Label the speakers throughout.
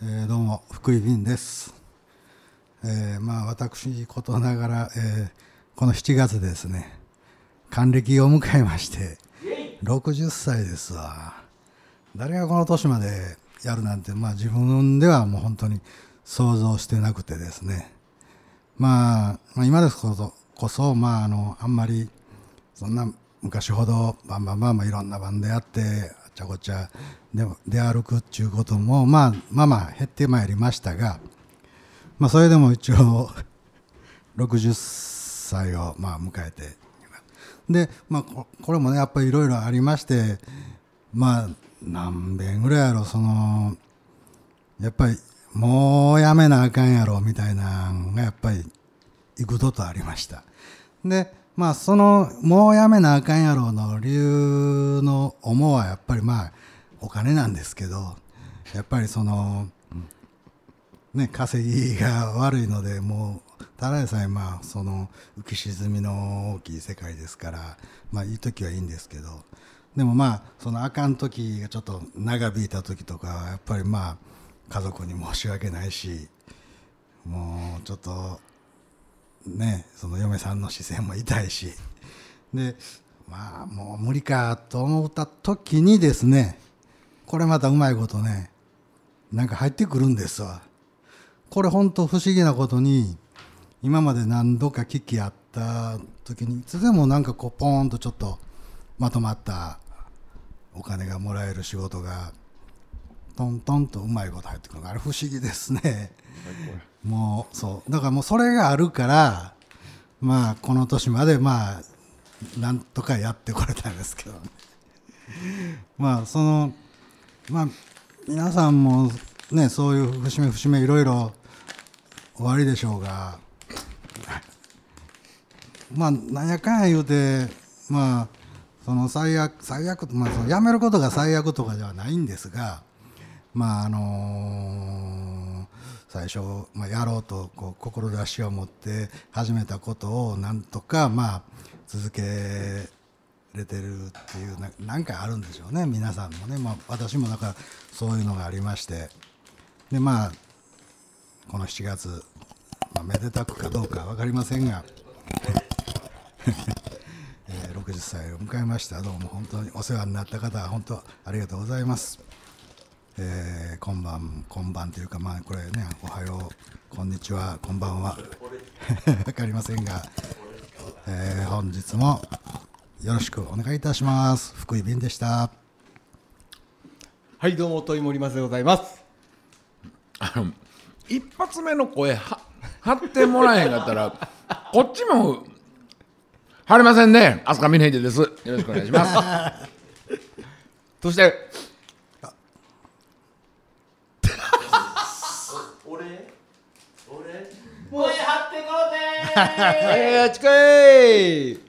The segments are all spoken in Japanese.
Speaker 1: えー、どうも福井便です、えー、まあ私ことながら、えー、この7月ですね還暦を迎えまして60歳ですわ。誰がこの年までやるなんて、まあ、自分ではもう本当に想像してなくてですね。まあ、まあ、今ですこそこそ、まあ、あのあんまりそんな昔ほどバンバンバンバンいろんなバンドやってちゃこちゃで出歩くっていうことも、まあ、まあまあ減ってまいりましたが、まあ、それでも一応 60歳をまあ迎えてで、まあ、これもねやっぱりいろいろありましてまあ何遍ぐらいやろそのやっぱりもうやめなあかんやろみたいなのがやっぱり幾度とありました。でまあそのもうやめなあかんやろの理由の思うはやっぱりまあお金なんですけどやっぱりそのね稼ぎが悪いのでもうただでさえまあその浮き沈みの大きい世界ですからまあいい時はいいんですけどでもまあそのあかん時がちょっと長引いた時とかやっぱりまあ家族に申し訳ないしもうちょっとねその嫁さんの視線も痛いし。でまあもう無理かと思った時にですねこれまたうまいことねなんか入ってくるんですわ。これ本当不思議なことに今まで何度か危機あった時にいつでもなんかこうポーンとちょっとまとまったお金がもらえる仕事がトントンとうまいこと入ってくるあれ不思議ですね。もうそうだからもうそれがあるからまあこの年までまあなんとかやってこれたんですけどね。まあそのまあ皆さんもねそういう節目節目いろいろ終わりでしょうがまあなんやかんや言うてまあその最悪最悪まあそのやめることが最悪とかではないんですがまああの最初、まあ、やろうとこう志を持って始めたことをなんとかまあ続けれてるっていうなんかあるんでしょうね皆さんもね、まあ、私もだかそういうのがありまして。でまあこの7月、まあ、めでたくかどうか分かりませんが、えー、60歳を迎えました。どうも本当にお世話になった方本当ありがとうございます。えー、今晩今晩というかまあこれねおはようこんにちはこんばんは。分かりませんが、えー、本日もよろしくお願いいたします。福井便でした。
Speaker 2: はいどうも問森松でございます。
Speaker 3: あの一発目の声は張ってもらえへんかったら こっちも張れませんね。飛鳥峰秀です。よろしくお願いします。
Speaker 2: そして
Speaker 4: 俺俺声張ってこうぜ
Speaker 2: えー、近い。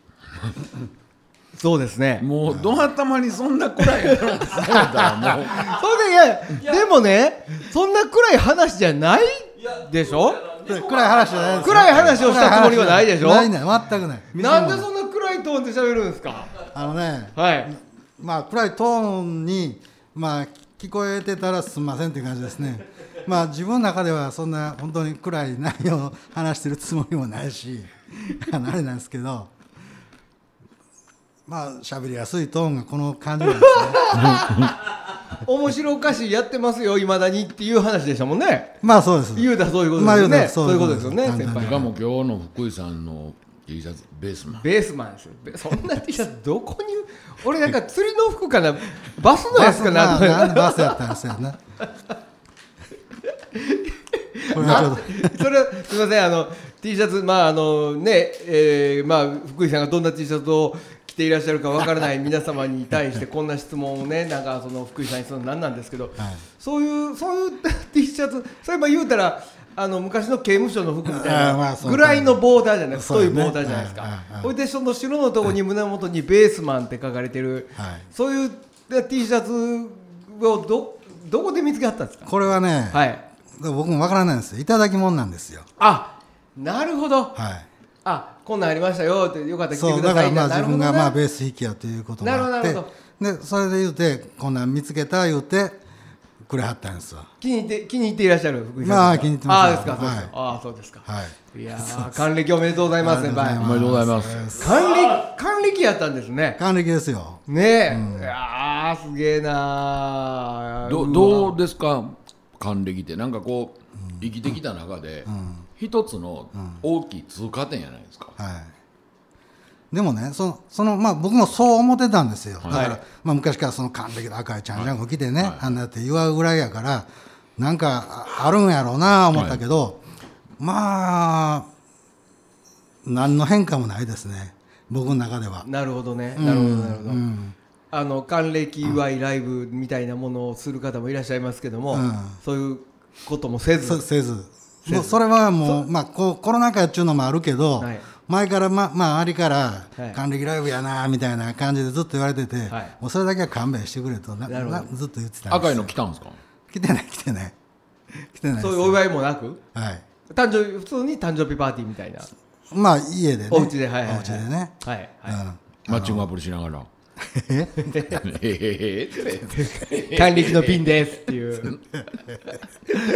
Speaker 2: そうですね。
Speaker 3: もうど頭にそんな暗いやろってされたらもう。
Speaker 2: それでいやでもねそんな暗い話じゃないでしょ？
Speaker 1: 暗い話じゃないです
Speaker 2: 暗い話をしたつもりはないでしょ？
Speaker 1: ないね全くない。
Speaker 2: なんでそんな暗いトーンで喋るんですか？
Speaker 1: あのね
Speaker 2: はい。
Speaker 1: まあ暗いトーンにまあ聞こえてたらすみませんっていう感じですねまあ自分の中ではそんな本当に暗い内容を話してるつもりもないし あれなんですけどまあ喋りやすいトーンがこの感じなんですね。
Speaker 2: 面白おかしいやってますよいまだにっていう話でしたもんね。
Speaker 1: まあそうです。
Speaker 2: 言うたらそういうことですよね、
Speaker 1: まあ
Speaker 2: そういうことです。よね
Speaker 1: そういうこと
Speaker 2: 先輩。
Speaker 3: しかも今日の福井さんの T シャツベースマン。
Speaker 2: ベースマンですよ。べそんな T シャツどこに俺なんか釣りの服かなバスのやつかなと
Speaker 1: まあなんでバスやったらそうやな
Speaker 2: それはすみませんあの T シャツまああのねえー、まあ福井さんがどんな T シャツを着ていらっしゃるかわからない 皆様に対してこんな質問をねなんかその福井さんにするのなんなんですけど、
Speaker 1: はい。
Speaker 2: そういうそういう T シャツそういえば言うたらあの昔の刑務所の服みたいなぐらいのボーダーじゃない太いボーダーじゃないですか。
Speaker 1: はいはいはい。
Speaker 2: ほいでその白のとこに胸元にベースマンって書かれてる、
Speaker 1: はい。
Speaker 2: そういう T シャツをどどこで見つけはったんですか？
Speaker 1: これはね、
Speaker 2: はい
Speaker 1: 僕もわからないんですよ。いただき物なんですよ。
Speaker 2: あなるほど。
Speaker 1: はい。
Speaker 2: あこんなんありましたよってよかったら来て
Speaker 1: そう
Speaker 2: ください。
Speaker 1: だからまあ自分がまあベース弾きやということもあって。
Speaker 2: なるほどなる
Speaker 1: でそれで言うてこんなん見つけた言うてくれはったんですわ
Speaker 2: 気に入って気に入っていらっしゃる？福井さん
Speaker 1: まあ気に入ってます
Speaker 2: ああですかそうですか、
Speaker 1: はい。
Speaker 2: ああそうですか、
Speaker 1: はい。
Speaker 2: い、やー還暦おめでとうございますね
Speaker 1: ありがとう
Speaker 3: おめでとうございます。
Speaker 2: 還暦還暦やったんですね。
Speaker 1: 還暦ですよ。
Speaker 2: ねえ、いやーすげえなー。
Speaker 3: どどうですか？還暦ってなんかこう生きてきた中で一つの大きい通過点やないですか、
Speaker 1: はい、でもねそのその、まあ、僕もそう思ってたんですよ、だから、
Speaker 2: はい
Speaker 1: まあ、昔からその還暦の赤いちゃんちゃんが来てね、あんなって祝うぐらいやからなんかああるんやろうな思ったけど、まあ何の変化もないですね。僕の中では。
Speaker 2: なるほどね。なるほどなるほど、
Speaker 1: うん
Speaker 2: あの還暦祝いライブみたいなものをする方もいらっしゃいますけども、
Speaker 1: うん。
Speaker 2: そういうこともせず。
Speaker 1: そせず。もうそれはもう、まあ、こうコロナ禍っちゅうのもあるけど、
Speaker 2: はい。
Speaker 1: 前から、ままあ、周りから
Speaker 2: はい。
Speaker 1: 還暦ライブやなみたいな感じでずっと言われてて、
Speaker 2: はい。
Speaker 1: もうそれだけは勘弁してくれとな
Speaker 2: なるほど。
Speaker 1: なずっと言ってたんです
Speaker 3: 赤いの来たんですか？
Speaker 1: 来てない来てない。来てない
Speaker 2: そういうお祝いもなく？
Speaker 1: はい。
Speaker 2: 誕生日普通に誕生日パーティーみたいな。
Speaker 1: まあ家でね。
Speaker 2: お家ではいはいはい。
Speaker 1: お家でね、
Speaker 2: はいはい、
Speaker 3: マッチングアプリしながら
Speaker 1: え
Speaker 3: へへって
Speaker 2: 還暦のピンですっていう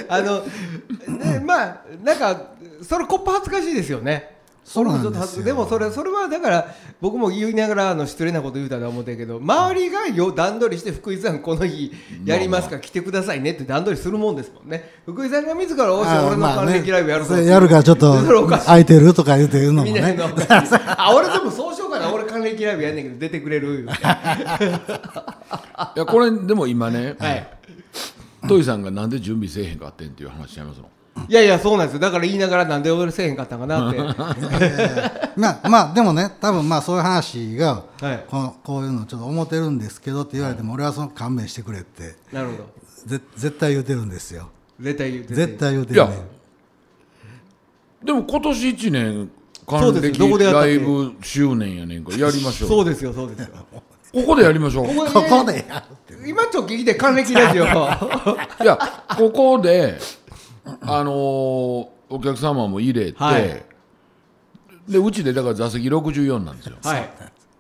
Speaker 2: あの、ね、まあなんかそれこっぱ恥ずかしいですよね
Speaker 1: そうなんですよ
Speaker 2: 俺もちょっと恥ずでもそれそれはだから僕も言いながらあの失礼なこと言うたと思ってるけど周りがよ段取りして福井さんこの日やりますか来てくださいねって段取りするもんですもんね福井さんが自らおし俺の還暦ライブやる
Speaker 1: それやるからちょっと空いてるとか言うて言うのもね
Speaker 2: あ俺でもそうし還暦ライブやんねんけど出てくれる
Speaker 3: いやこれでも今ね、
Speaker 2: はい
Speaker 3: トイさんがなんで準備せえへんかってんっていう話しちゃいますの
Speaker 2: いやいやそうなんですよだから言いながらなんで俺せえへんかったんかなって
Speaker 1: まあまあでもね多分まあそういう話が、
Speaker 2: はい
Speaker 1: このこういうのちょっと思ってるんですけどって言われても、俺はその勘弁してくれって
Speaker 2: なるほど
Speaker 1: ぜ絶対言うてるんですよ
Speaker 2: 絶対言うてる
Speaker 1: 絶対言うてるね
Speaker 3: でも今年1年還
Speaker 2: そうですよ。どこで
Speaker 3: 暦
Speaker 2: やったっけ？
Speaker 3: ライブ周年やねんか。らやりましょう。
Speaker 2: そうですよそうですよ。
Speaker 3: ここでやりましょう。
Speaker 2: ここで,、
Speaker 1: ここでやるって
Speaker 2: 今ちょっと聞いて還暦ラジオ
Speaker 3: いやここであのーお客様も入れて、
Speaker 2: はい。
Speaker 3: でうちでだから座席64なんですよ。
Speaker 2: はい。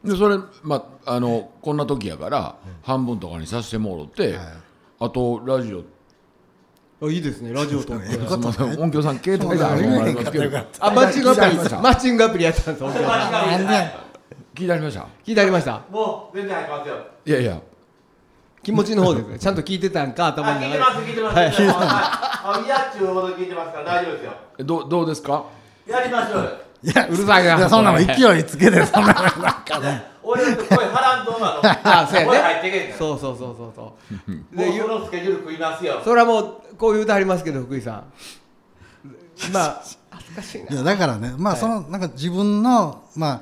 Speaker 3: でそれまああのこんな時やから半分とかにさせてもろって、あとラジオ
Speaker 2: あいいですね。ラジオと
Speaker 3: 音響さん携帯であ
Speaker 2: マッチングアプリ。マッチングアプリやったんです本当に
Speaker 1: なんで
Speaker 3: 聞いてありました？
Speaker 2: 聞いてありました。
Speaker 4: もう全然入ってますよ。
Speaker 3: いやいや。
Speaker 2: 気持ちの方ですね。ちゃんと聞いてたんか頭
Speaker 4: あ聞いてます聞い。てます、はい、あいやっちゅうほど聞いてますから大丈夫ですよ。
Speaker 3: えどうどうですか？
Speaker 4: やりましょうよ
Speaker 1: いや
Speaker 2: うるさいな。い
Speaker 1: やそんなの勢いつけて そんなの。なんか ね
Speaker 4: 俺だって声なの
Speaker 2: あそうやね。
Speaker 4: 声入ってけんから
Speaker 2: そうそうそうそうそう。で
Speaker 4: そのスケジュール食いますよ。
Speaker 2: それはもうこう言うてありますけど福井さん。まあ恥ずかしいな。い
Speaker 1: やだからねまあそのなんか自分のまあ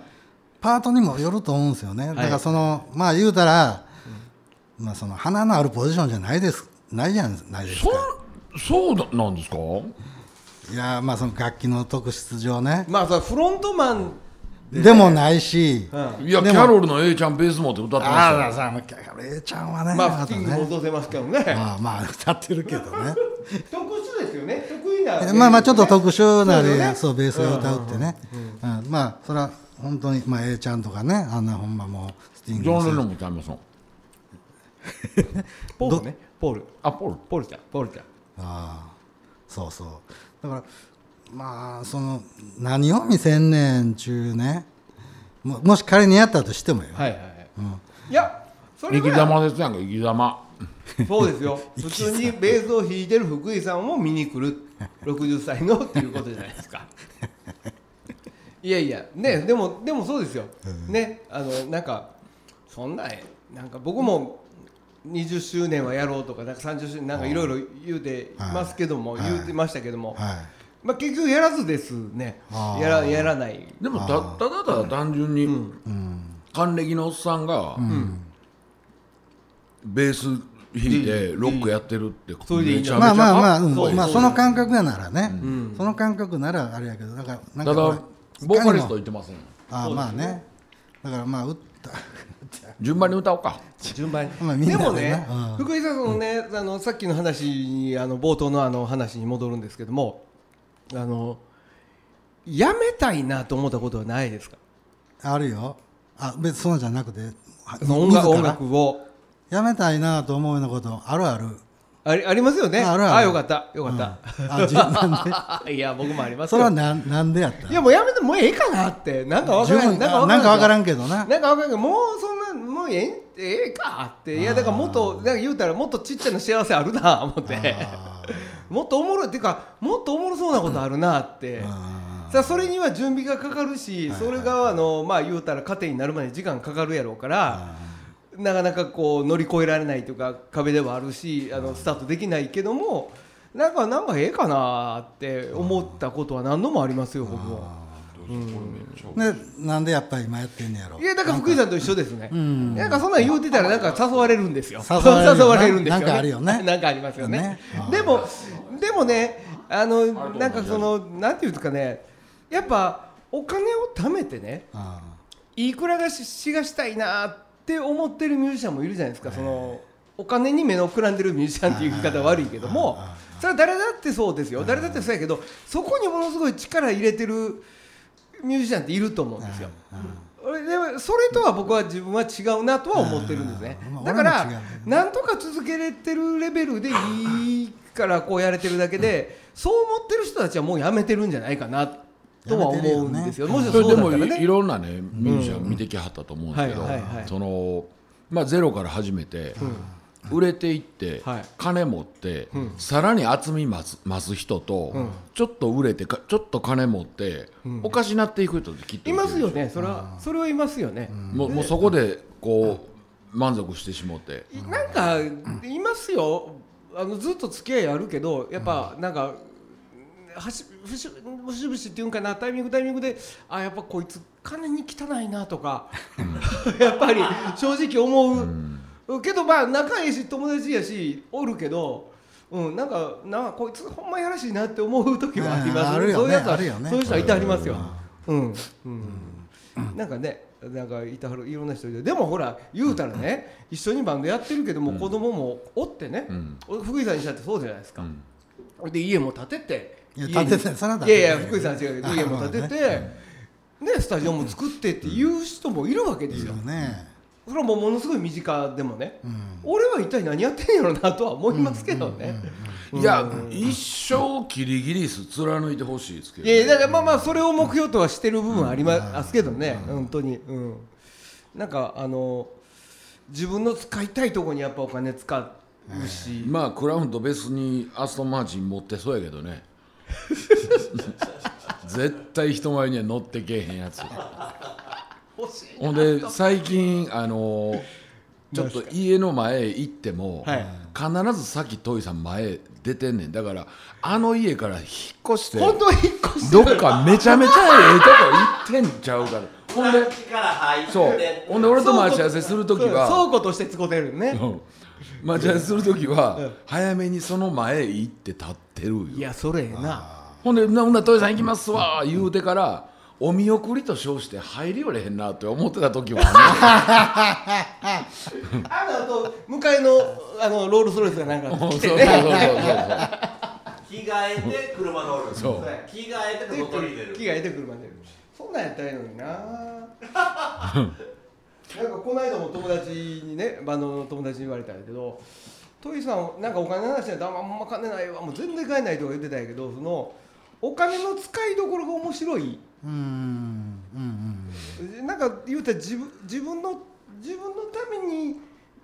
Speaker 1: パートにもよると思うんですよね、だからそのまあ言うたら、まあその花のあるポジションじゃないですないじゃないですか。
Speaker 3: そんそうなんですか？
Speaker 1: いやまあその楽器の特質上ね。
Speaker 2: まあそれフロントマン
Speaker 1: でもないし、
Speaker 2: うん。
Speaker 3: いやキ
Speaker 1: でも
Speaker 3: ャロルの A ちゃんベース持って歌ってましたよ。
Speaker 1: ああさあ A ちゃんはね。
Speaker 2: まあフッキングも
Speaker 1: ね
Speaker 2: 落とせますけどね。
Speaker 1: まあまあ歌ってるけどね。
Speaker 2: 特殊ですよね。得意な。
Speaker 1: まあまあちょっと特殊な
Speaker 2: そうね。
Speaker 1: そうベースが歌うってね、うん。まあそれは本当にまあ A ちゃんとかね。あんなほんまもうスティング
Speaker 3: ジョン・レノンも歌いますの
Speaker 2: ポールね。ポール。
Speaker 3: あポール。
Speaker 2: ポールちゃん。ポールちゃん。
Speaker 1: ああそうそうだからまあその何を見せんねんちゅうね。ももし仮にやったとしてもよ、
Speaker 2: はいはいはい、いやそれ
Speaker 3: 生き
Speaker 2: ぐらい。
Speaker 3: 様ですやんか生き様。
Speaker 2: そうですよ。普通にベースを弾いてる福井さんも見に来る。60歳のっていうことじゃないですか。いやいや。ねでもでもそうですよ、ねあのなんかそんななんか僕も20周年はやろうとかなんか30周年なんかいろいろ言うてますけども、
Speaker 1: はい。
Speaker 2: 言うてましたけども、
Speaker 1: はい。
Speaker 2: まあ、結局やらずですね。やらやらない。
Speaker 3: でもたただただ単純に還暦のおっさんがベース弾いてロックやってるって
Speaker 2: それでいいんじゃ
Speaker 1: まあまあまあ、うん。
Speaker 2: そう。
Speaker 1: まあその感覚やならね、その感覚ならあれやけどだからなんか
Speaker 3: ただボーカリスト
Speaker 1: い
Speaker 3: 言ってません。
Speaker 1: ああまあね。だからまあ打った
Speaker 3: 順番に歌おうか。
Speaker 2: 順番に、
Speaker 1: まあで
Speaker 2: もね、
Speaker 1: うん。
Speaker 2: 福井さんそのね、あのさっきの話にあの冒頭のあの話に戻るんですけどもあのやめたいなと思ったことはないですか？
Speaker 1: あるよ。あ別にそうじゃなくて。は
Speaker 2: その音楽を。
Speaker 1: やめたいなと思うようなことあるある
Speaker 2: ありありますよね。
Speaker 1: あるある。
Speaker 2: あよかった。よかった、
Speaker 1: あじなんで。
Speaker 2: いや僕もあります
Speaker 1: それは
Speaker 2: よ
Speaker 1: なんなんでやった
Speaker 2: いやもうやめてもうええかなって。なんかわからん。
Speaker 1: 十分あなんかわからんけどな。
Speaker 2: なんかわからんけどもうそんなもうええええかっていやだからもっとなんか言うたらもっとちっちゃな幸せあるな思って。もっとおもろいっていうかもっとおもろそうなことあるなって。
Speaker 1: あ
Speaker 2: さあそれには準備がかかるしそれがあのまあ言うたら糧になるまで時間かかるやろうからなかなかこう乗り越えられないというか壁ではあるしあのスタートできないけどもなんかなんかええかなって思ったことは何度もありますよ僕も。
Speaker 1: でなんでやっぱり今やってんねやろ
Speaker 2: いやだから福井さんと一緒ですね。なんかそんなん言うてたらなんか誘われるんですよ。
Speaker 1: 誘われるよな
Speaker 2: 誘われるんですよ、ね。
Speaker 1: なんかあるよね
Speaker 2: なんかありますよね。
Speaker 1: ね
Speaker 2: でもでもねあのなんかそのなんていうんですかねやっぱお金を貯めてね
Speaker 1: あ
Speaker 2: いいくらがししがしたいなって思ってるミュージシャンもいるじゃないですか。そのお金に目のくらんでるミュージシャンっていう言い方は悪いけどもそれは誰だってそうですよ。誰だってそうやけどそこにものすごい力入れてるミュージシャンっていると思うんですよ。俺でもそれとは僕は自分は違うなとは思ってるんですね。
Speaker 1: うん
Speaker 2: だからなんとか続けれてるレベルでいいからこうやれてるだけでそう思ってる人たちはもうやめてるんじゃないかなとは思うんですよもし
Speaker 3: それでも
Speaker 2: そうだったらね。
Speaker 3: いいろんなねミュージシャン見てきはったと思うんですけどそのまあゼロから始めて売れていって
Speaker 2: はい。
Speaker 3: 金持ってさらに厚み増す増す人とちょっと売れてかちょっと金持っておかしなっていく人ってきっと
Speaker 2: います
Speaker 3: る
Speaker 2: よねそれはそれはいますよね。
Speaker 3: もうもうそこでこう満足してしもって。
Speaker 2: なんかいますよ。あのずっと付き合いあるけどやっぱなんかはし節節々っていうんかなタイミングタイミングであやっぱこいつ金に汚いなとか やっぱり正直思う、けどまあ仲いいし友達やしおるけど。うん、なんかなこいつほんまやらしいなって思う時はあります。
Speaker 1: ね
Speaker 2: そういうやつは
Speaker 1: あるよね。
Speaker 2: そういう人はいてはりますよ。うん、うん、なんかね、なんかいたはるいろんな人いて、でもほら言うたらね、一緒にバンドやってるけども、子供もおってね、
Speaker 3: ん。
Speaker 2: 福井さんにしたってそうじゃないですか。
Speaker 3: ん。
Speaker 2: で家も建てて、
Speaker 1: いや
Speaker 2: 家に。
Speaker 1: 建てて
Speaker 2: いやいや福井さんは違うけど家も建てて、ねスタジオも作ってっていう人もいるわけですよ。
Speaker 1: ね。
Speaker 2: それはもうものすごい身近でもね、
Speaker 1: うん。
Speaker 2: 俺は一体何やってんやろなとは思いますけどね。
Speaker 3: いや一生キリギリス貫いてほしいですけど
Speaker 2: いやいやだからまあまあそれを目標とはしてる部分はありますけどね、本当に、うん、なんかあの自分の使いたいところにやっぱお金使うし、
Speaker 3: まあクラウンと別にアストンマーチン持ってそうやけどね 絶対人前には乗ってけえへんやつ。ほんで最近あのちょっと家の前行っても、
Speaker 2: はい。
Speaker 3: 必ずさっきトイさん前出てんねん。だからあの家から引っ越して
Speaker 2: 本当は引っ越して
Speaker 3: どっかめちゃめちゃええとこ行ってんちゃうから。ほんでそう。ほんで俺と待ち合わせする時は
Speaker 2: 倉庫として使ってるね、
Speaker 3: うん待ち合わせする時は、早めにその前へ行って立ってるよ。
Speaker 2: いやそれええな
Speaker 3: ほんで「なほんならトイさん行きますわ」言うてからお見送りと称して入りよれへんなって思ってた時はあ
Speaker 2: あのあと向かいのあのロールスロイスがなんか。
Speaker 3: んねんそう
Speaker 2: 来て
Speaker 3: そうそう。そう。
Speaker 2: ね
Speaker 4: 着替えて車乗る。
Speaker 3: そう。
Speaker 4: 着替えて外に出る。
Speaker 2: 着替えて車でそんなんやったらいいのにな なんかこの間も友達にねバンドの友達に言われたんやけど「トイさんなんかお金の話やったらあんま金ないわもう全然買えない」とか言ってたんやけどそのお金の使いどころが面白い
Speaker 1: うんうんうん
Speaker 2: なんか言うたら自分自分の自分のために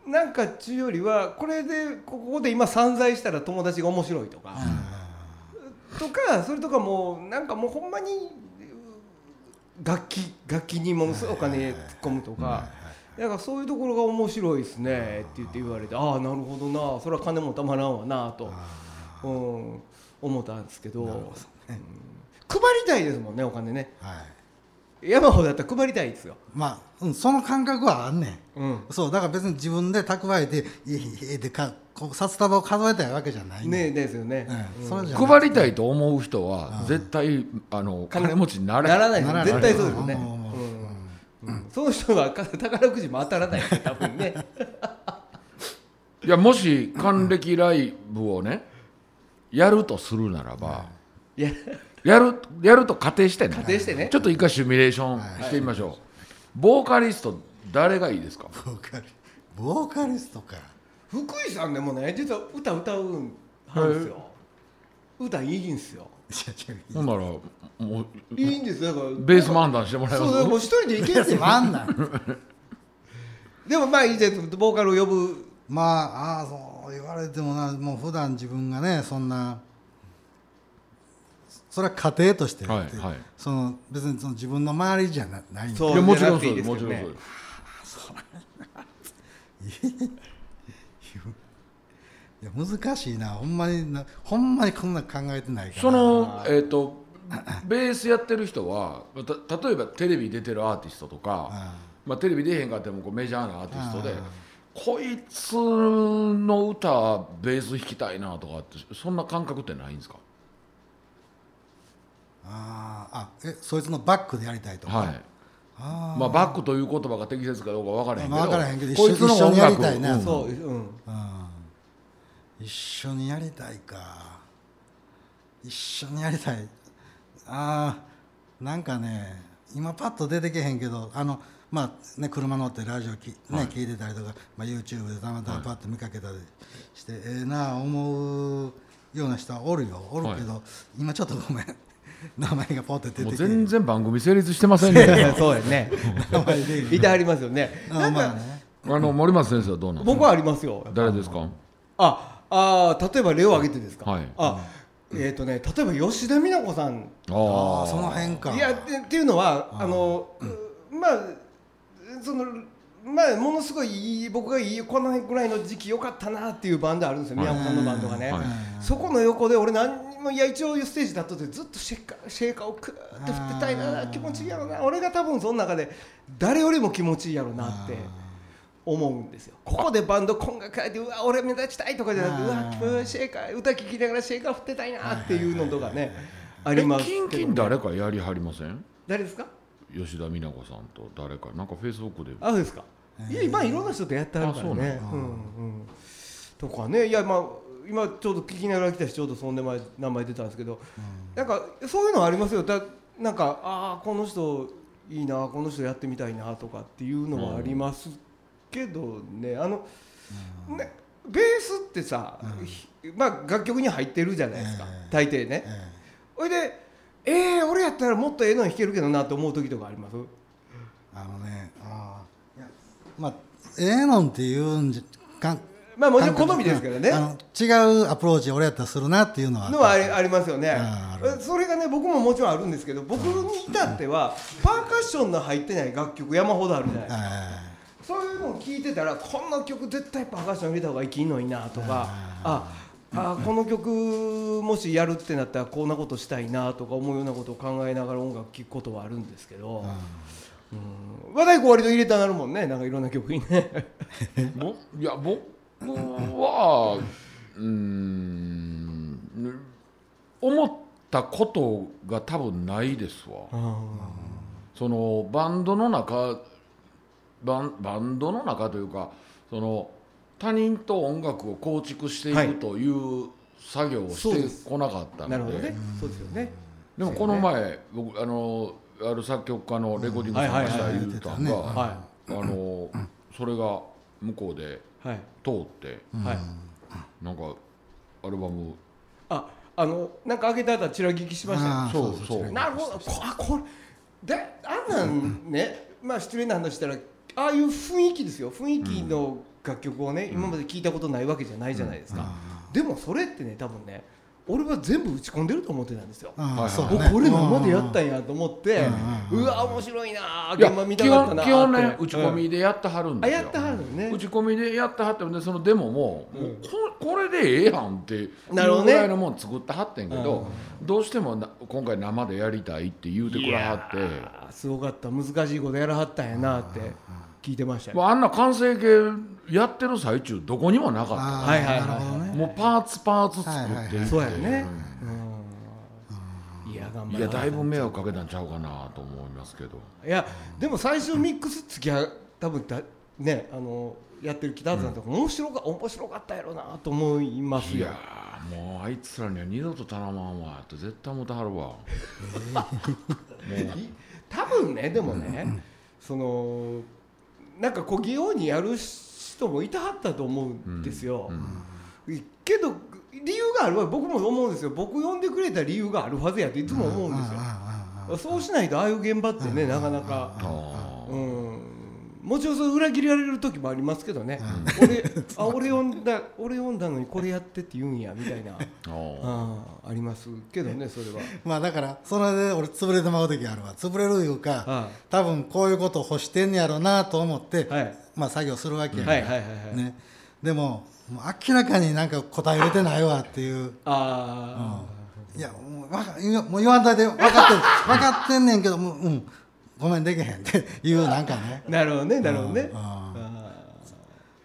Speaker 2: なんかっちゅうよりはこれでここで今散財したら友達が面白いとか。とかそれとかもうなんかもうほんまに楽器楽器にものすごいお金突っ込むとか。だからそういうところが面白いですねって言って言われてああなるほどなそれは金もたまらんわなと、うん、思ったんですけどうん。配りたいですもんねお金ね。
Speaker 1: はい。
Speaker 2: 山ほどだったら配りたいですよ、
Speaker 1: まあ、うん、その感覚はあんねん。
Speaker 2: うん、
Speaker 1: そうだから別に自分で蓄えていいいいでかこう札束を数えたいわけじゃない
Speaker 2: ねえですよね、
Speaker 1: うん
Speaker 3: 配りたいと思う人は絶対あの金持ちになれ
Speaker 2: ならない
Speaker 1: ならない。
Speaker 2: 絶対そうですよね、その人はか宝くじも当たらない多分ね。
Speaker 3: いやもし還暦ライブをねやるとするならば、
Speaker 2: いや。
Speaker 3: やるやると仮定してね。
Speaker 2: 仮定してね。
Speaker 3: ちょっと一回シミュレーションしてみましょう、ボーカリスト誰がいいですか？
Speaker 1: ボーカリボーカリストか。
Speaker 2: 福井さんでもね実は歌歌うんですよ。歌いいんですよ
Speaker 3: ほんならもう
Speaker 2: いいんですよ。だから
Speaker 3: ベース漫談してもらいます。
Speaker 2: そうだもう一人でいけんすよ。
Speaker 1: あんなん
Speaker 2: でもまあいいですボーカルを呼ぶ
Speaker 1: まあああそう言われてもなもう普段自分がねそんなそれは家庭としてやって、
Speaker 3: はいはい。
Speaker 1: その別にその自分の周りじゃなないんで
Speaker 2: そう
Speaker 3: いやもちろん
Speaker 2: じゃ
Speaker 3: そうです
Speaker 2: ね。
Speaker 3: もちろんそうです
Speaker 1: いや難しいな。ほんまになほんまにこんな考えてないから。
Speaker 3: そのえっ、とベースやってる人はた例えばテレビ出てるアーティストとか、
Speaker 1: あ
Speaker 3: まあ、テレビ出へんかってもこうメジャーなアーティストで
Speaker 1: あ
Speaker 3: こいつの歌ベース弾きたいなとかってそんな感覚ってないんですか？
Speaker 1: あああえそいつのバックでやりたいとか、
Speaker 3: はい。
Speaker 1: あ
Speaker 3: まあバックという言葉が適切かどうか分からへんけど、
Speaker 1: まあ分からへんけど
Speaker 3: こいつの
Speaker 1: 一緒にやり
Speaker 3: 音楽
Speaker 1: たいな。
Speaker 3: うん。
Speaker 2: そううん。
Speaker 1: あ一緒にやりたいか。一緒にやりたい。あーなんかね今パッと出てけへんけどあのまあね車乗ってラジオき、ね聞いてたりとか、まあ、YouTube でたまたまパッと見かけたりして、ええなあ思うような人はおるよ。おるけど、今ちょっとごめん。名前がポッて出てけ
Speaker 3: もう
Speaker 1: へん
Speaker 3: 全然番組成立してません ね。
Speaker 2: そうやね。
Speaker 1: 名前で
Speaker 2: いてはりますよね。
Speaker 1: あ
Speaker 2: なんか
Speaker 1: まあね。
Speaker 3: あの森松先生はどうなんですか？
Speaker 2: 僕はありますよ。
Speaker 3: 誰ですか？
Speaker 2: ああー例えば例を挙げてですか、
Speaker 3: はい。
Speaker 2: あえっ、とね例えば吉田美奈子さん。
Speaker 1: ああその
Speaker 3: 辺
Speaker 1: 辺か
Speaker 2: いやでっていうのはあの、まあそのまあものすごい僕がいいこのぐらいの時期良かったなっていうバンドあるんですよ。
Speaker 3: はい。
Speaker 2: 宮本さんのバンドがね、
Speaker 3: はい。
Speaker 2: そこの横で俺何にもいや一応ステージだったってずっとシェイカーシェイカーをクーって振ってたいな気持ちいいやろな。俺が多分その中で誰よりも気持ちいいやろなって思うんですよ。ここでバンド今が変えてうわ俺目立ちたいとかじゃなくてうわうわシェイカー歌聴きながらシェイカー振ってたいなっていうのとかねありますけど
Speaker 3: キンキン誰かやりはりません？
Speaker 2: 誰ですか？
Speaker 3: 吉田美奈子さんと誰か。なんかフェイスブックで。
Speaker 2: あそうですか。いや今いろんな人とやってあるからね。うんうん。とかね。いやまあ今ちょうど聞きながら来たしちょうどその名前名前出たんですけど、なんかそういうのありますよ。だなんかああこの人いいなこの人やってみたいなとかっていうのはありますけどねあの、ねベースってさ、ひまあ楽曲に入ってるじゃないですか、
Speaker 1: ええ。
Speaker 2: 大抵ね。
Speaker 1: え
Speaker 2: ほいでえー、俺やったらもっとええの弾けるけどなって思う時とかあります？
Speaker 1: えあのねあまあええのんっていうんじゃかん
Speaker 2: まあもちろん好みですけどね。
Speaker 1: 違うアプローチ俺やったらするなっていうのは
Speaker 2: のはありますよね。それがね僕ももちろんあるんですけど僕に至ってはパーカッションの入ってない楽曲山ほどあるじゃないですか。
Speaker 1: え
Speaker 2: そういうのを聞いてたらこの曲絶対パーカッション入れた方がいいのになとかああこの曲もしやるってなったらこんなことしたいなとか思うようなことを考えながら音楽聴くことはあるんですけど、うん、和太鼓割と入れたなるもんねなんかいろんな曲にね。
Speaker 3: ぼいや僕はうーん思ったことが多分ないですわ。そのバンドの中バンバンドの中というかその他人と音楽を構築してい
Speaker 2: はい。
Speaker 3: くという作業をしてこなかったので。
Speaker 2: なるほどね。そうですよね。
Speaker 3: でもこの前僕あのある作曲家のレコーディングさんがした言うたんがそれが向こうで
Speaker 2: いはい。
Speaker 3: 通って
Speaker 2: はい。
Speaker 3: なんかアルバム。
Speaker 2: ああのなんか開けたらちら聞きしました
Speaker 3: そうそう。
Speaker 2: なるほど。こあこれであんなんねまあ失礼な話したらああいう雰囲気ですよ。雰囲気の楽曲をね、今まで聞いたことないわけじゃないじゃないですか、でもそれってね多分ね俺は全部打ち込んでると思ってたんですよ、
Speaker 1: ね。
Speaker 2: これ生でやったんやと思って、
Speaker 1: うん
Speaker 2: うわ面白いな現場見た
Speaker 3: 基
Speaker 2: かったな
Speaker 3: 基本ね
Speaker 2: って
Speaker 3: 打ち込みでやってはるんですよ。
Speaker 2: あやったはるのね。
Speaker 3: 打ち込みでやってはってんでそのデモももうここれでええやんっていう
Speaker 2: なるほどね
Speaker 3: ぐらいのもん作ってはってんけどどうしてもな今回生でやりたいって言うてくれはって。
Speaker 2: すごかった。難しいことやらはったんやなって聞いてましたよ。
Speaker 3: あんな完成形やってる最中どこにもなかっ
Speaker 1: ああ
Speaker 2: はいはいはい。
Speaker 3: もうパーツパーツ作って。
Speaker 2: そうやね、うん。いや頑張
Speaker 3: い
Speaker 2: ら
Speaker 3: やだいぶ迷惑かけたんちゃうかなと思いますけど。
Speaker 2: いやでも最初ミックスつきゃ多分だねあのやってる北畑さんとか面白か面白かったやろなと思いますよ。
Speaker 3: いやーもうあいつらには二度と頼まんわって絶対思ってはるわ。
Speaker 2: 多分ねでもね、そのなんかこう擬音にやる人人もいたはったと思うんですよ、
Speaker 3: うん
Speaker 2: けど理由があるわ。僕も思うんですよ。僕呼んでくれた理由があるはずやっていつも思うんですよ、そうしないとああいう現場ってねなかなか、うん、もちろんそれ裏切られる時もありますけどね、俺あ俺呼んだ俺呼んだのにこれやってって言うんやみたいな。
Speaker 3: あー。
Speaker 2: あありますけどねそれは。
Speaker 1: まあだからそれで俺潰れてまう時あるわ。潰れるいうか
Speaker 2: は
Speaker 1: 多分こういうことを欲してんねやろなと思って、
Speaker 2: はい。
Speaker 1: まあ作業するわけや、
Speaker 2: はいはいはいはい。
Speaker 1: ね、でももう明らかになんか答えれてないわっていう。
Speaker 2: あ
Speaker 1: いやもうわかいやもう言わんといて分かってる分かってんねんけどもううんごめんできへんっていうなんかね。
Speaker 2: あ なるほどねなるほどね。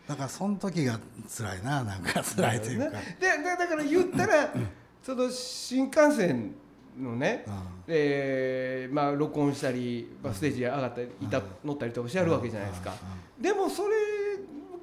Speaker 1: だからその時が辛いななんか辛いというか、
Speaker 2: ででだから言ったら その新幹線のね、
Speaker 1: うん。
Speaker 2: えーまあ、録音したり、まあ、ステージに上がったり、いた乗ったりとかしてやるわけじゃないですか、でもそれ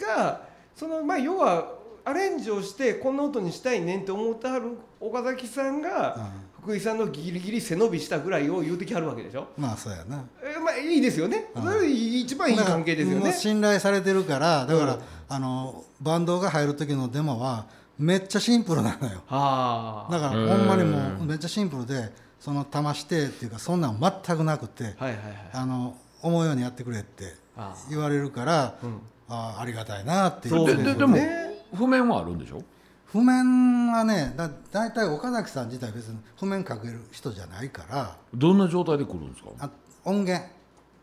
Speaker 2: がその、まあ、要はアレンジをしてこんな音にしたいねんって思ってはる岡崎さんが、福井さんのギリギリ背伸びしたぐらいを言うてきはるわけでしょ、
Speaker 1: まあそうやな。
Speaker 2: えーまあ、いいですよね、
Speaker 1: うん。
Speaker 2: それ一番いい関係ですよね。
Speaker 1: 信頼されてるからだから、
Speaker 2: うん。
Speaker 1: あのバンドが入る時のデモはめっちゃシンプルなのよ。
Speaker 2: はあ。
Speaker 1: だからほんまにもうめっちゃシンプルでその玉してっていうかそんなん全くなくて
Speaker 2: はいはいはい。
Speaker 1: あの思うようにやってくれって
Speaker 2: ああ。
Speaker 1: 言われるから
Speaker 2: うん。
Speaker 1: ああありがたいなっていう。
Speaker 2: で
Speaker 3: でででも
Speaker 2: ね。
Speaker 3: 譜面はあるんでしょ？
Speaker 1: 譜面はねだ大体岡崎さん自体別に譜面書ける人じゃないから。
Speaker 3: どんな状態で来るんですか？
Speaker 1: あ音源。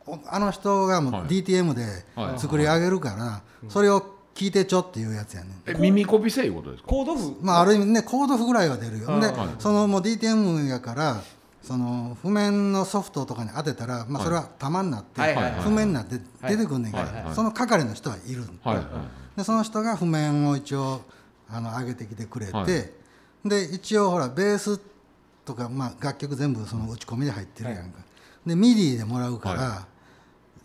Speaker 1: おあの人がもう
Speaker 3: はい。
Speaker 1: DTM で
Speaker 3: はい。
Speaker 1: 作り上げるから、それを聞いてちょっていうやつやねん。
Speaker 3: え耳コピせいうことですか？
Speaker 2: コード譜
Speaker 1: まあある意味ねコード譜ぐらいは出るよ。
Speaker 2: はい。
Speaker 1: そのもう DTM やからその譜面のソフトとかに当てたら、まあ、それは玉になって、譜面になって出てくんねんけど、
Speaker 3: はいはいはい。
Speaker 1: その係の人はいるん
Speaker 3: はいはい。
Speaker 1: でその人が譜面を一応あの上げてきてくれて、
Speaker 3: はい。
Speaker 1: で一応ほらベースとか、まあ、楽曲全部その打ち込みで入ってるやんか、で MIDI でもらうから、
Speaker 3: は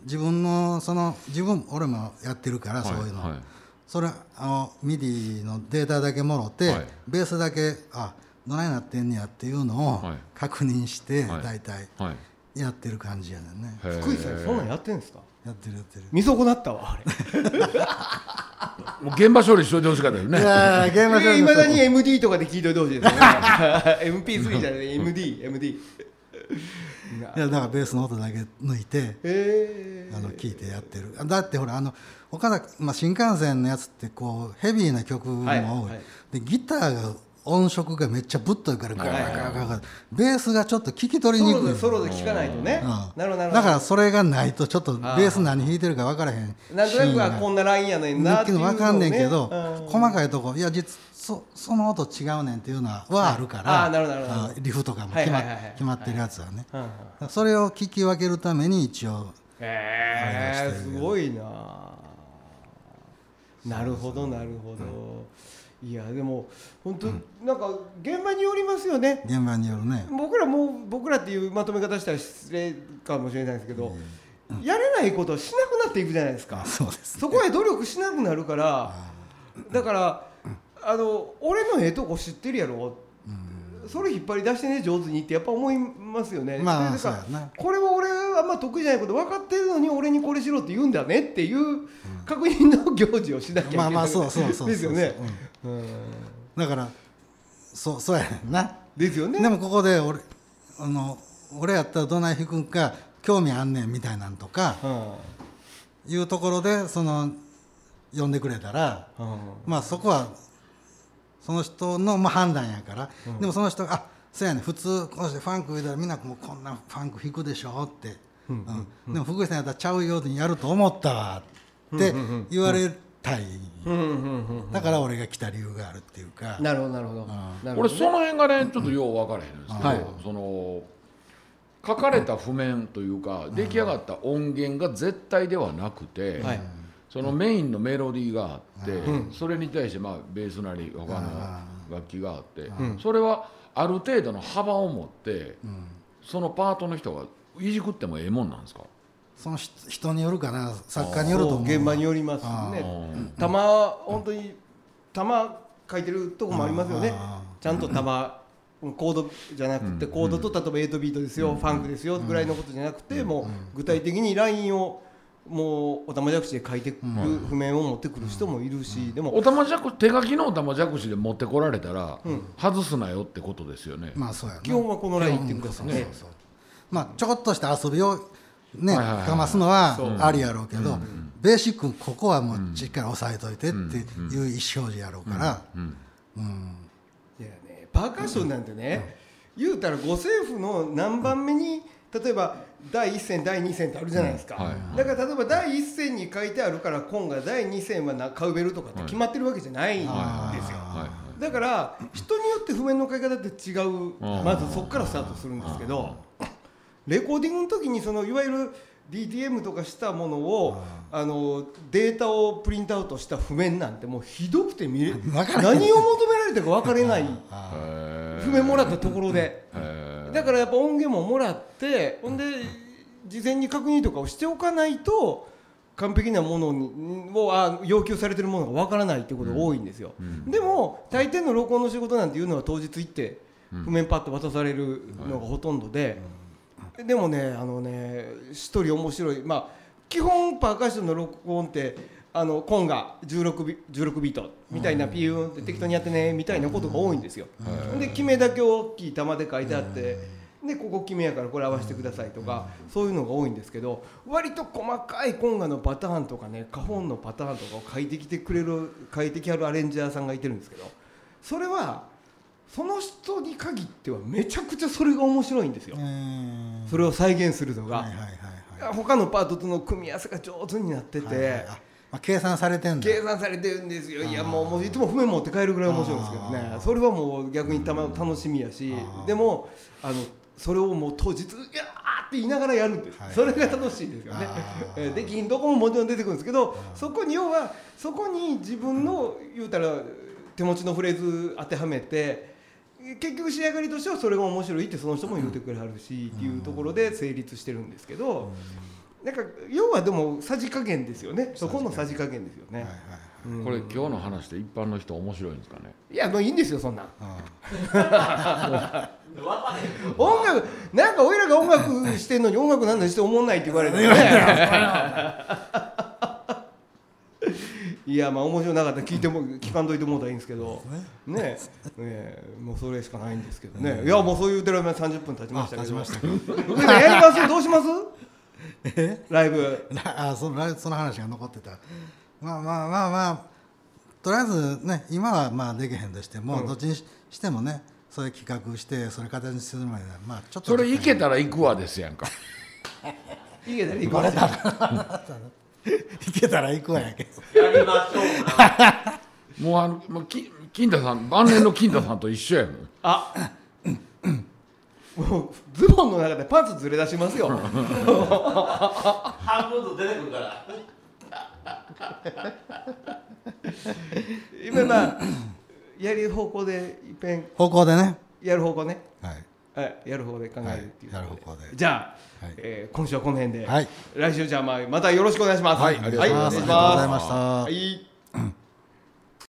Speaker 1: 自分のその自分俺もやってるから、そういうの、
Speaker 3: はい。
Speaker 1: それあの MIDI のデータだけもろて、
Speaker 3: はい。
Speaker 1: ベースだけあどないなってんねやっていうのを
Speaker 3: はい。
Speaker 1: 確認して、
Speaker 3: はい。
Speaker 1: 大体
Speaker 3: はい。
Speaker 1: やってる感じやね
Speaker 2: 福井さんそんなんやってんですか？
Speaker 1: やってるやってる。
Speaker 2: 見損なったわあれ
Speaker 3: もう現場処理しといてほしかったよね。
Speaker 1: いやー現場処理
Speaker 2: い
Speaker 1: の
Speaker 2: まだに MD とかで聞いといてほしいですね。MP3 じゃない MDMD
Speaker 1: いやだからベースの音だけ抜いて
Speaker 2: え
Speaker 1: あの聞いてやってる。だってほらあの岡田、まあ、新幹線のやつってこうヘビーな曲も多い、
Speaker 2: はいはい。
Speaker 1: でギターが音色がめっちゃぶっといからガラガラガラガラガ。ラベースがちょっと聞き取りにくい。
Speaker 2: ソロでソロで聞かないとね。
Speaker 1: うん。
Speaker 2: なるほどなるほど。
Speaker 1: だからそれがないとちょっとベース何弾いてるか分からへん
Speaker 2: なんとなくはこんなラインやねんなっていうの
Speaker 1: 分かんねんけど、
Speaker 2: うん。
Speaker 1: 細かいとこいや実そその音違うねんっていうのははあるから、
Speaker 2: あーなるほどなるほど。
Speaker 1: あリフとかも決ま,、ってるやつはね、それを聞き分けるために一応
Speaker 2: へえ
Speaker 1: してる。
Speaker 2: すごいななるほどなるほど、いやでも本当、なんか現場によりますよね。
Speaker 1: 現場によるね。
Speaker 2: 僕らもう僕らっていうまとめ方したら失礼かもしれないですけど、やれないことはしなくなっていくじゃないですか。
Speaker 1: そうです。
Speaker 2: そこへ努力しなくなるからだからあの俺のええとこ知ってるやろ？それ引っ張り出してね上手にってやっぱ思いますよね。
Speaker 1: まあ
Speaker 2: これは俺はあんま得意じゃないこと分かってるのに俺にこれしろって言うんだねっていう確認の行事をしなきゃいけない。
Speaker 1: まあまあそうそうそう
Speaker 2: ですよね。うん。
Speaker 1: だからそうそうやねんな。
Speaker 2: ですよね。
Speaker 1: でもここで俺あの俺やったらどない弾くんか興味あんねんみたいなんとか
Speaker 2: うん
Speaker 1: いうところでその呼んでくれたら
Speaker 2: うん。
Speaker 1: まあそこはその人のまあ判断やから、でもその人が「あそうやねん。普通こうしてファンク言うたらみんなもうこんなファンク弾くでしょ」って、うんでも福井さんやったらちゃうようにやると思ったわって言われたい、
Speaker 2: うんうんうん
Speaker 1: だから俺が来た理由があるっていうか。
Speaker 2: なるほどなるほど。なるほどね。
Speaker 3: 俺その辺がねちょっとよう分からへんんですけど、
Speaker 2: はい
Speaker 3: その書かれた譜面というか出来上がった音源が絶対ではなくて、
Speaker 2: はい。
Speaker 3: そのメインのメロディーがあって、
Speaker 2: うん。
Speaker 3: それに対してまあベースなり他の楽器があって、
Speaker 2: ん。
Speaker 3: それはある程度の幅を持って、そのパートの人がいじくってもええもんなんですか？
Speaker 1: その人人によるかな作家によると
Speaker 2: 現場によります
Speaker 1: あ
Speaker 2: ね。
Speaker 3: ー
Speaker 2: 玉本当に玉書いてるとこもありますよね。
Speaker 1: あ
Speaker 2: ちゃんと玉コードじゃなくてコードと例えば8ビートですよファンクですよぐらいのことじゃなくてもう具体的にラインをもうおたまじゃくしで書いてくる譜面を持ってくる人もいるし、でも
Speaker 3: おたまじゃく手書きのおたまじゃくしで持ってこられたら、
Speaker 2: うん。
Speaker 3: 外すなよってことですよね、
Speaker 1: まあそうやね
Speaker 2: 基本はこのライン言ってください
Speaker 1: うそうそう。まあちょこっとした遊びをねかますのはありやろうけど、ベーシックここはもうしっかり押さえといてっていう意思表示やろうから、
Speaker 3: うん。
Speaker 1: うん。
Speaker 2: いやねパーカッションなんてね、言うたら五線譜の何番目に例えば第1線第2線ってあるじゃないですか、
Speaker 3: うん。はい。
Speaker 2: だから例えば第1線に書いてあるから今が第2線はなカウベルとかって決まってるわけじゃないんですよ、
Speaker 3: はい。
Speaker 2: だから人によって譜面の書き方って違う。
Speaker 3: うん。
Speaker 2: まずそこからスタートするんですけどレコーディングの時にそのいわゆる DTM とかしたものをあのデータをプリントアウトした譜面なんてもうひどくて見れ何を求められたか分かれない。譜面もらったところで。だからやっぱ音源ももらってほんで事前に確認とかをしておかないと完璧なものにをあ要求されてるものがわからないっていうことが多いんですよ、
Speaker 3: うん
Speaker 2: でも大抵の録音の仕事なんていうのは当日行って
Speaker 3: うん。
Speaker 2: 譜面パッと渡されるのがほとんどで、でもねあのね一人面白い。まあ基本パーカッションの録音ってあのコンが16ビ ,16 ビート。みたいなピューンって適当にやってねみたいなことが多いんですよ、で決めだけ大きい玉で書いてあって、でここ決めやからこれ合わせてくださいとか、そういうのが多いんですけど割と細かいコンガのパターンとかね花本のパターンとかを書いてきてくれる書いてきはるアレンジャーさんがいてるんですけどそれはその人に限ってはめちゃくちゃそれが面白いんですよ。それを再現するのが、
Speaker 1: はいはいはいはい。
Speaker 2: 他のパートとの組み合わせが上手になってて、
Speaker 1: はいはいあまあ、計算されてんだ。
Speaker 2: 計算されてるんですよ。いやもうもういつも譜面持って帰るぐらい面白いんですけどね。それはもう逆にたま楽しみやし。でもあのそれをもう当日「いやー!」って言いながらやるんです、
Speaker 1: はい。
Speaker 2: それが楽しいですよね。できんどこももちろん出てくるんですけどそこに要はそこに自分の言うたら手持ちのフレーズ当てはめて結局仕上がりとしてはそれが面白いってその人も言うてくれはるしっていうところで成立してるんですけどなんか要はでもさじ加減ですよね。そこのさじ加減ですよね。
Speaker 1: はいはい
Speaker 2: うん。
Speaker 3: これ今日の話で一般の人面白いんですかね？
Speaker 2: いやもういいんですよそんな。音楽なんか俺らが音楽してんのに音楽なんだして思んないって言われてねいやまあ面白なかったら聞いても聞かんといてもうたらいいんですけど。ね。えもうそれしかないんですけどね。いやもうそういうてる間30分経ちましたけど。
Speaker 1: あ経ちました
Speaker 2: 上田やります？どうします？ライブ。
Speaker 1: なあそのラその話が残ってた。まあまあまあまあとりあえずね今はまあできへんとしても、
Speaker 2: うん。
Speaker 1: どっちにししてもねそれ企画してそれ形にするまではまあちょっと
Speaker 3: それいけ
Speaker 1: た
Speaker 3: たら行くわですやんか。
Speaker 2: いけたら行こう
Speaker 1: いけたら行くわやけど。
Speaker 4: やりましょうな。
Speaker 3: もうあのもうき金田さん晩年の金田さんと一緒やもん。
Speaker 2: あもうズボンの中でパンツずれ出しますよ。
Speaker 4: 半分ずつ出てくるから。
Speaker 2: 今まあやる方向でいっぺん。
Speaker 1: 方向でね。
Speaker 2: やる方向ね、
Speaker 1: はい。
Speaker 2: はい、やる方で考えるっていう、
Speaker 1: はいやる方向で。
Speaker 2: じゃあ、
Speaker 1: はい
Speaker 2: えー今週はこの辺で、
Speaker 1: はい。
Speaker 2: 来週じゃあまあまたよろしくお願いします。
Speaker 3: はいありがとうございます
Speaker 2: お願い。し
Speaker 1: ありがとうございました。
Speaker 2: はい